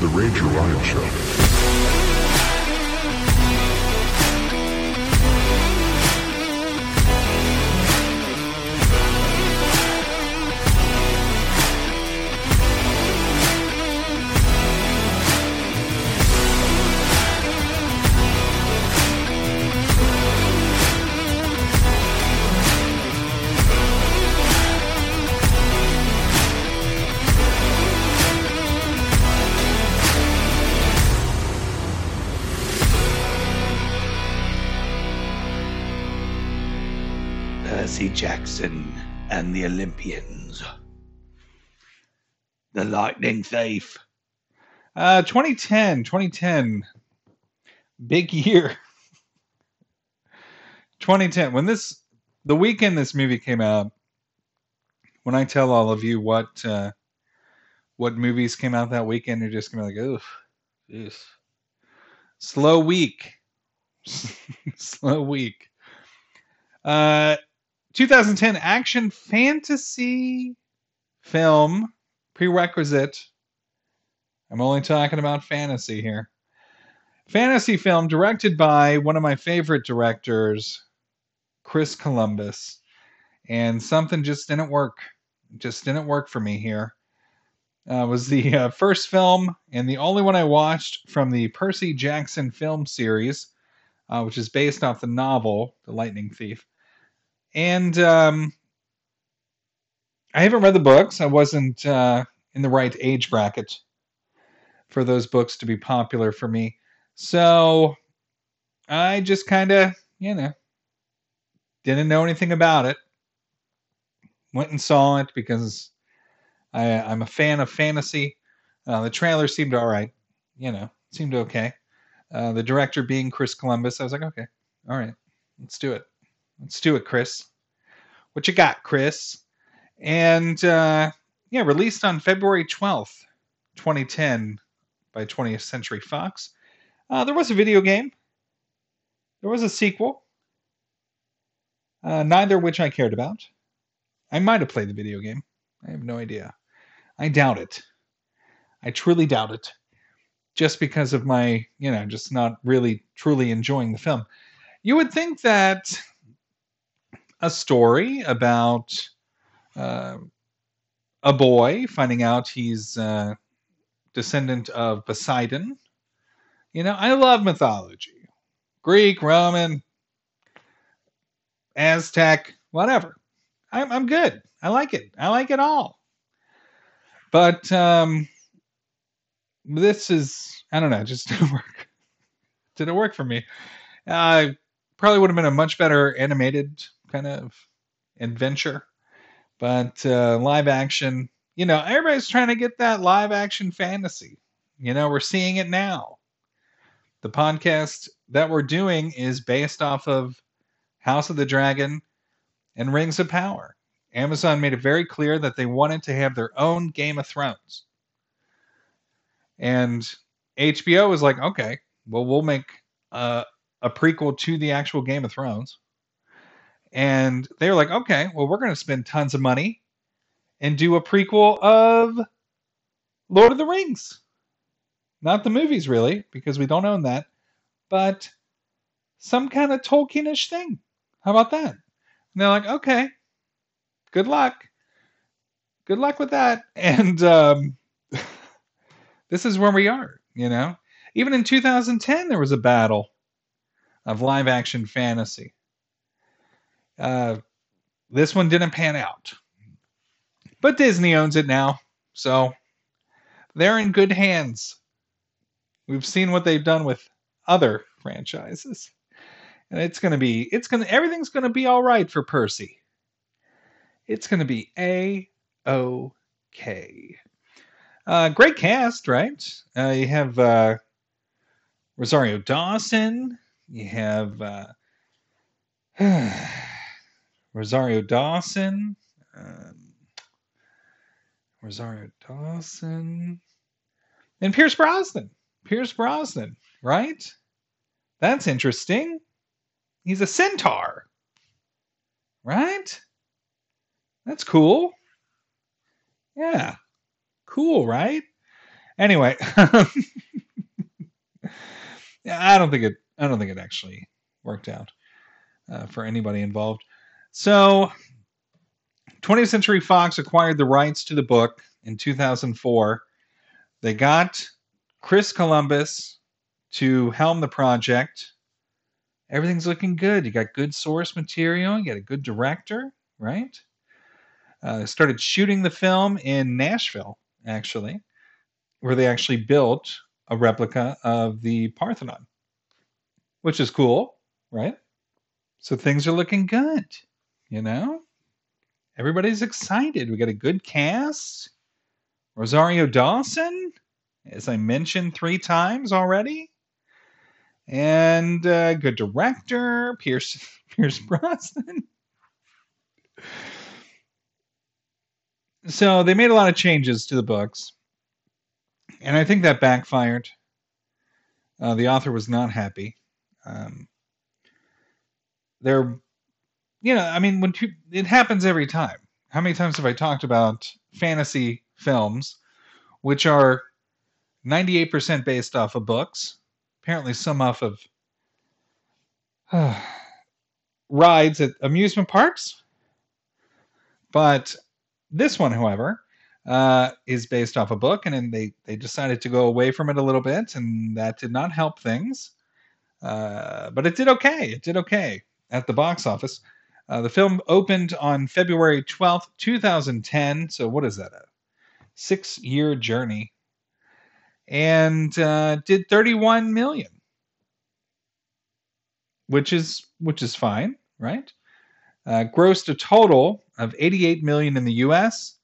The Ranger Ryan Show. Percy Jackson and the Olympians. The Lightning Thief. Uh, 2010, 2010, big year. 2010, when this, the weekend this movie came out, when I tell all of you what, uh, what movies came out that weekend, you're just gonna be like, oof, jeez. slow week, slow week. Uh, 2010 action fantasy film prerequisite. I'm only talking about fantasy here. Fantasy film directed by one of my favorite directors, Chris Columbus. And something just didn't work. Just didn't work for me here. Uh, was the uh, first film and the only one I watched from the Percy Jackson film series, uh, which is based off the novel The Lightning Thief. And um, I haven't read the books. I wasn't uh, in the right age bracket for those books to be popular for me. So I just kind of, you know, didn't know anything about it. Went and saw it because I, I'm a fan of fantasy. Uh, the trailer seemed all right, you know, seemed okay. Uh, the director being Chris Columbus, I was like, okay, all right, let's do it. Let's do it, Chris. What you got, Chris? And uh, yeah, released on February 12th, 2010 by 20th Century Fox. Uh, there was a video game. There was a sequel. Uh, neither of which I cared about. I might have played the video game. I have no idea. I doubt it. I truly doubt it. Just because of my, you know, just not really truly enjoying the film. You would think that a story about uh, a boy finding out he's uh, descendant of Poseidon. You know, I love mythology Greek, Roman, Aztec, whatever. I'm, I'm good. I like it. I like it all. But um, this is, I don't know, just didn't work. Didn't work for me. Uh, probably would have been a much better animated kind of adventure. But uh, live action, you know, everybody's trying to get that live action fantasy. You know, we're seeing it now. The podcast that we're doing is based off of House of the Dragon and Rings of Power. Amazon made it very clear that they wanted to have their own Game of Thrones. And HBO was like, okay, well, we'll make uh, a prequel to the actual Game of Thrones. And they were like, okay, well, we're going to spend tons of money and do a prequel of Lord of the Rings. Not the movies, really, because we don't own that, but some kind of Tolkienish thing. How about that? And they're like, okay, good luck. Good luck with that. And um, this is where we are, you know? Even in 2010, there was a battle of live action fantasy. Uh, this one didn't pan out. But Disney owns it now, so they're in good hands. We've seen what they've done with other franchises. And it's going to be it's going to everything's going to be all right for Percy. It's going to be a okay. Uh, great cast, right? Uh, you have uh, Rosario Dawson. You have uh, Rosario Dawson. Um, Rosario Dawson. And Pierce Brosnan. Pierce Brosnan, right? That's interesting. He's a centaur. Right? That's cool. Yeah. Cool, right? Anyway, yeah, I don't think it. I don't think it actually worked out uh, for anybody involved. So, 20th Century Fox acquired the rights to the book in 2004. They got Chris Columbus to helm the project. Everything's looking good. You got good source material. You got a good director, right? Uh, started shooting the film in Nashville, actually, where they actually built a replica of the Parthenon, which is cool, right? So things are looking good, you know? Everybody's excited. We got a good cast. Rosario Dawson, as I mentioned three times already. And uh, good director, Pierce Pierce Brosnan. So they made a lot of changes to the books, and I think that backfired. Uh, the author was not happy. Um, there, you know, I mean, when it happens every time. How many times have I talked about fantasy films, which are 98% based off of books, apparently some off of uh, rides at amusement parks. But this one, however, uh, is based off a book, and then they, they decided to go away from it a little bit, and that did not help things. Uh, but it did okay. It did okay at the box office. Uh, the film opened on February 12th, 2010. So, what is that? A six year journey. And uh, did 31 million, which is which is fine, right? Uh, grossed a total of 88 million in the U.S.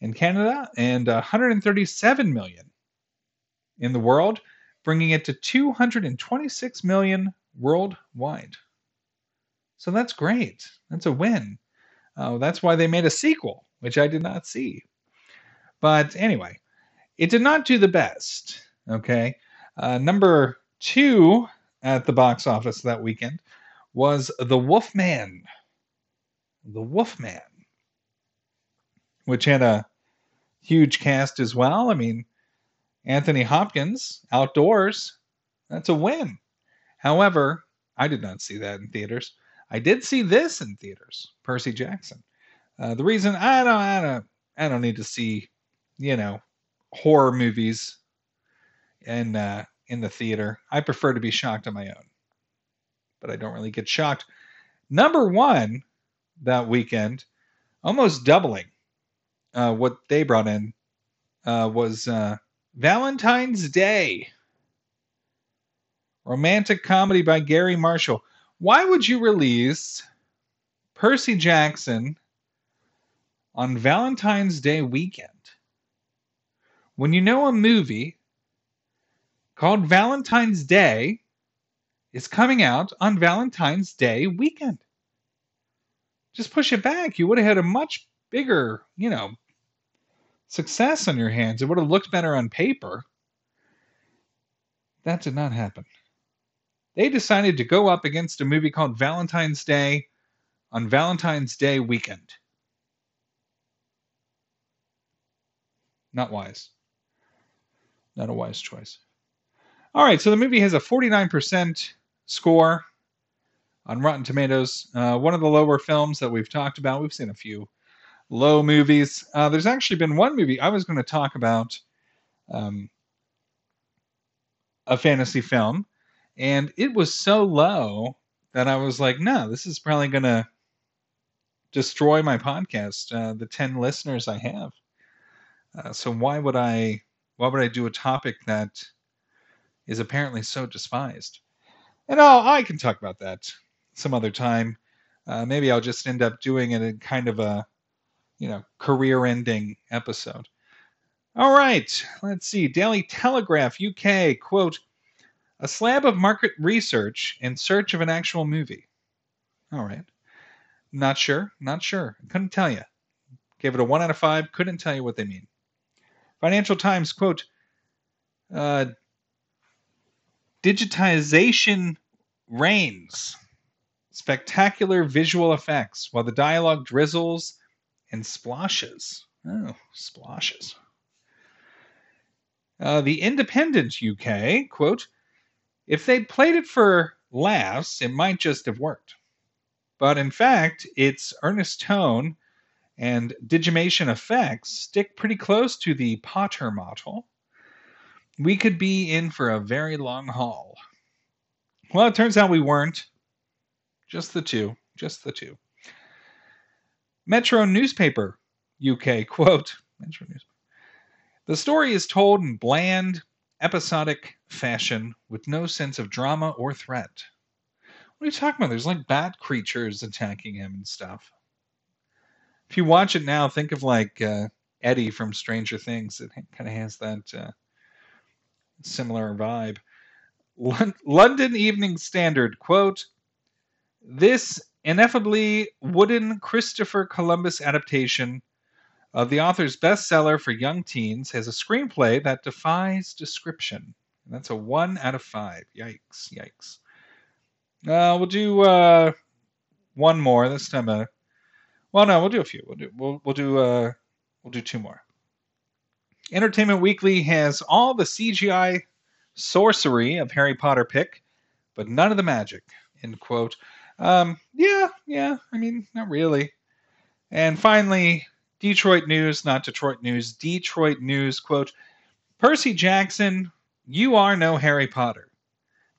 and Canada, and 137 million in the world, bringing it to 226 million worldwide. So that's great. That's a win. Uh, that's why they made a sequel, which I did not see. But anyway, it did not do the best. Okay. Uh, number two at the box office that weekend was The Wolfman. The Wolfman, which had a huge cast as well. I mean, Anthony Hopkins, outdoors, that's a win. However, I did not see that in theaters. I did see this in theaters, Percy Jackson. Uh, the reason I don't, I don't, I don't need to see, you know, horror movies in uh, in the theater. I prefer to be shocked on my own, but I don't really get shocked. Number one that weekend, almost doubling uh, what they brought in, uh, was uh, Valentine's Day, romantic comedy by Garry Marshall. Why would you release Percy Jackson on Valentine's Day weekend when you know a movie called Valentine's Day is coming out on Valentine's Day weekend? Just push it back. You would have had a much bigger, you know, success on your hands. It would have looked better on paper. That did not happen they decided to go up against a movie called Valentine's Day on Valentine's Day weekend. Not wise. Not a wise choice. All right, so the movie has a 49% score on Rotten Tomatoes. Uh, one of the lower films that we've talked about. We've seen a few low movies. Uh, there's actually been one movie I was going to talk about um, a fantasy film and it was so low that I was like, no, this is probably going to destroy my podcast, uh, the 10 listeners I have. Uh, so why would I why would I do a topic that is apparently so despised? And I'll, I can talk about that some other time. Uh, maybe I'll just end up doing it in kind of a, you know, career-ending episode. All right, let's see. Daily Telegraph UK quote a slab of market research in search of an actual movie. All right. Not sure. Not sure. Couldn't tell you. Gave it a one out of five. Couldn't tell you what they mean. Financial Times quote: uh, "Digitization reigns, spectacular visual effects, while the dialogue drizzles and splashes. Oh, splashes." Uh, the Independent UK, quote, if they'd played it for laughs, it might just have worked. But in fact, its earnest tone and digimation effects stick pretty close to the Potter model. We could be in for a very long haul. Well, it turns out we weren't. Just the two. Just the two. Metro newspaper, UK, quote, Metro newspaper. The story is told in bland, episodic fashion with no sense of drama or threat. What are you talking about? There's like bat creatures attacking him and stuff. If you watch it now, think of like uh, Eddie from Stranger Things. It kind of has that uh, similar vibe. London Evening Standard quote: "This ineffably wooden Christopher Columbus adaptation of the author's bestseller for young teens has a screenplay that defies description. And that's a one out of five. Yikes! Yikes! Uh, we'll do uh, one more this time. Uh, well, no, we'll do a few. We'll do we'll, we'll do uh, we'll do two more. Entertainment Weekly has all the CGI sorcery of Harry Potter pick, but none of the magic. End quote. Um, yeah, yeah. I mean, not really. And finally, Detroit News, not Detroit News. Detroit News quote: Percy Jackson, you are no Harry Potter.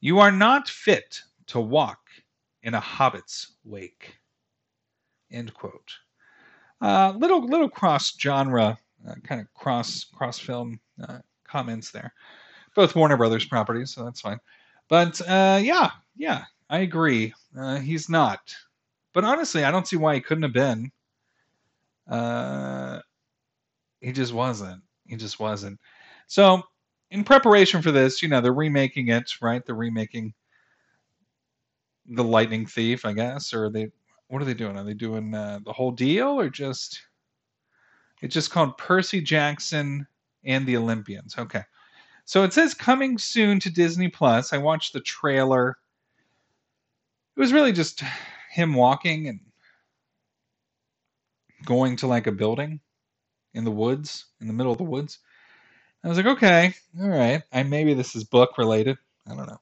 You are not fit to walk in a hobbit's wake. End quote. Uh, little little cross genre, uh, kind of cross cross film uh, comments there. Both Warner Brothers properties, so that's fine. But uh, yeah, yeah, I agree. Uh, he's not. But honestly, I don't see why he couldn't have been. Uh, he just wasn't. He just wasn't. So, in preparation for this, you know, they're remaking it, right? They're remaking the Lightning Thief, I guess, or they. What are they doing? Are they doing uh, the whole deal, or just? It's just called Percy Jackson and the Olympians. Okay. So it says coming soon to Disney Plus. I watched the trailer. It was really just him walking and going to like a building in the woods, in the middle of the woods. I was like, okay, all right. I maybe this is book related. I don't know.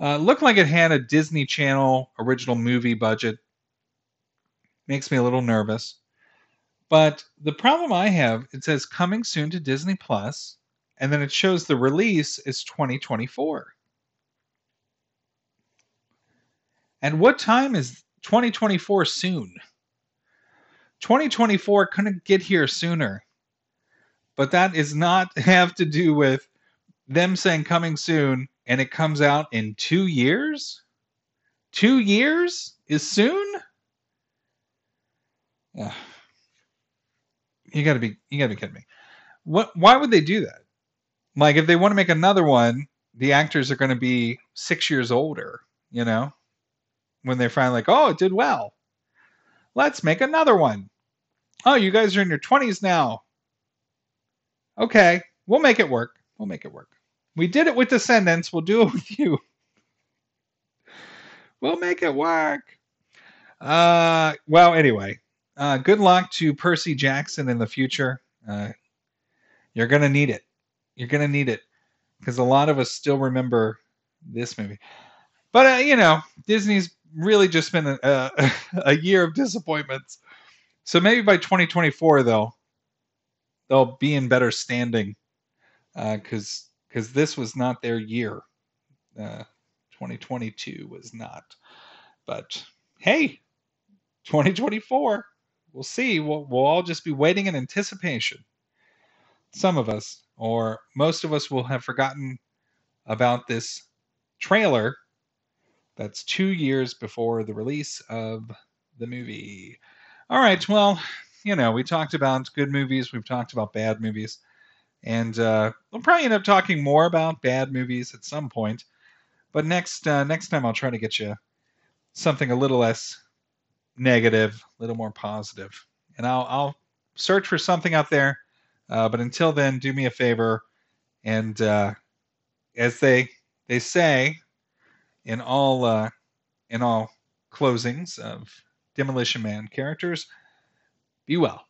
Uh, looked like it had a Disney Channel original movie budget. Makes me a little nervous. But the problem I have, it says coming soon to Disney Plus, and then it shows the release is 2024. And what time is 2024 soon? 2024 couldn't get here sooner. But that is not have to do with them saying coming soon and it comes out in two years? Two years is soon? Yeah. You gotta be you gotta be kidding me. What why would they do that? Like if they want to make another one, the actors are gonna be six years older, you know? When they're finally like, oh, it did well. Let's make another one. Oh, you guys are in your 20s now. Okay, we'll make it work. We'll make it work. We did it with Descendants. We'll do it with you. We'll make it work. Uh, well, anyway, uh, good luck to Percy Jackson in the future. Uh, you're going to need it. You're going to need it because a lot of us still remember this movie. But, uh, you know, Disney's really just been a, a, a year of disappointments. So maybe by 2024, though, they'll be in better standing because uh, because this was not their year. Uh, 2022 was not. But hey, 2024, we'll see. We'll, we'll all just be waiting in anticipation. Some of us, or most of us, will have forgotten about this trailer that's two years before the release of the movie. All right, well, you know, we talked about good movies, we've talked about bad movies. And uh, we'll probably end up talking more about bad movies at some point. But next uh, next time I'll try to get you something a little less negative, a little more positive. and I'll I'll search for something out there. Uh, but until then, do me a favor, and uh, as they they say in all uh, in all closings of Demolition Man characters, be well.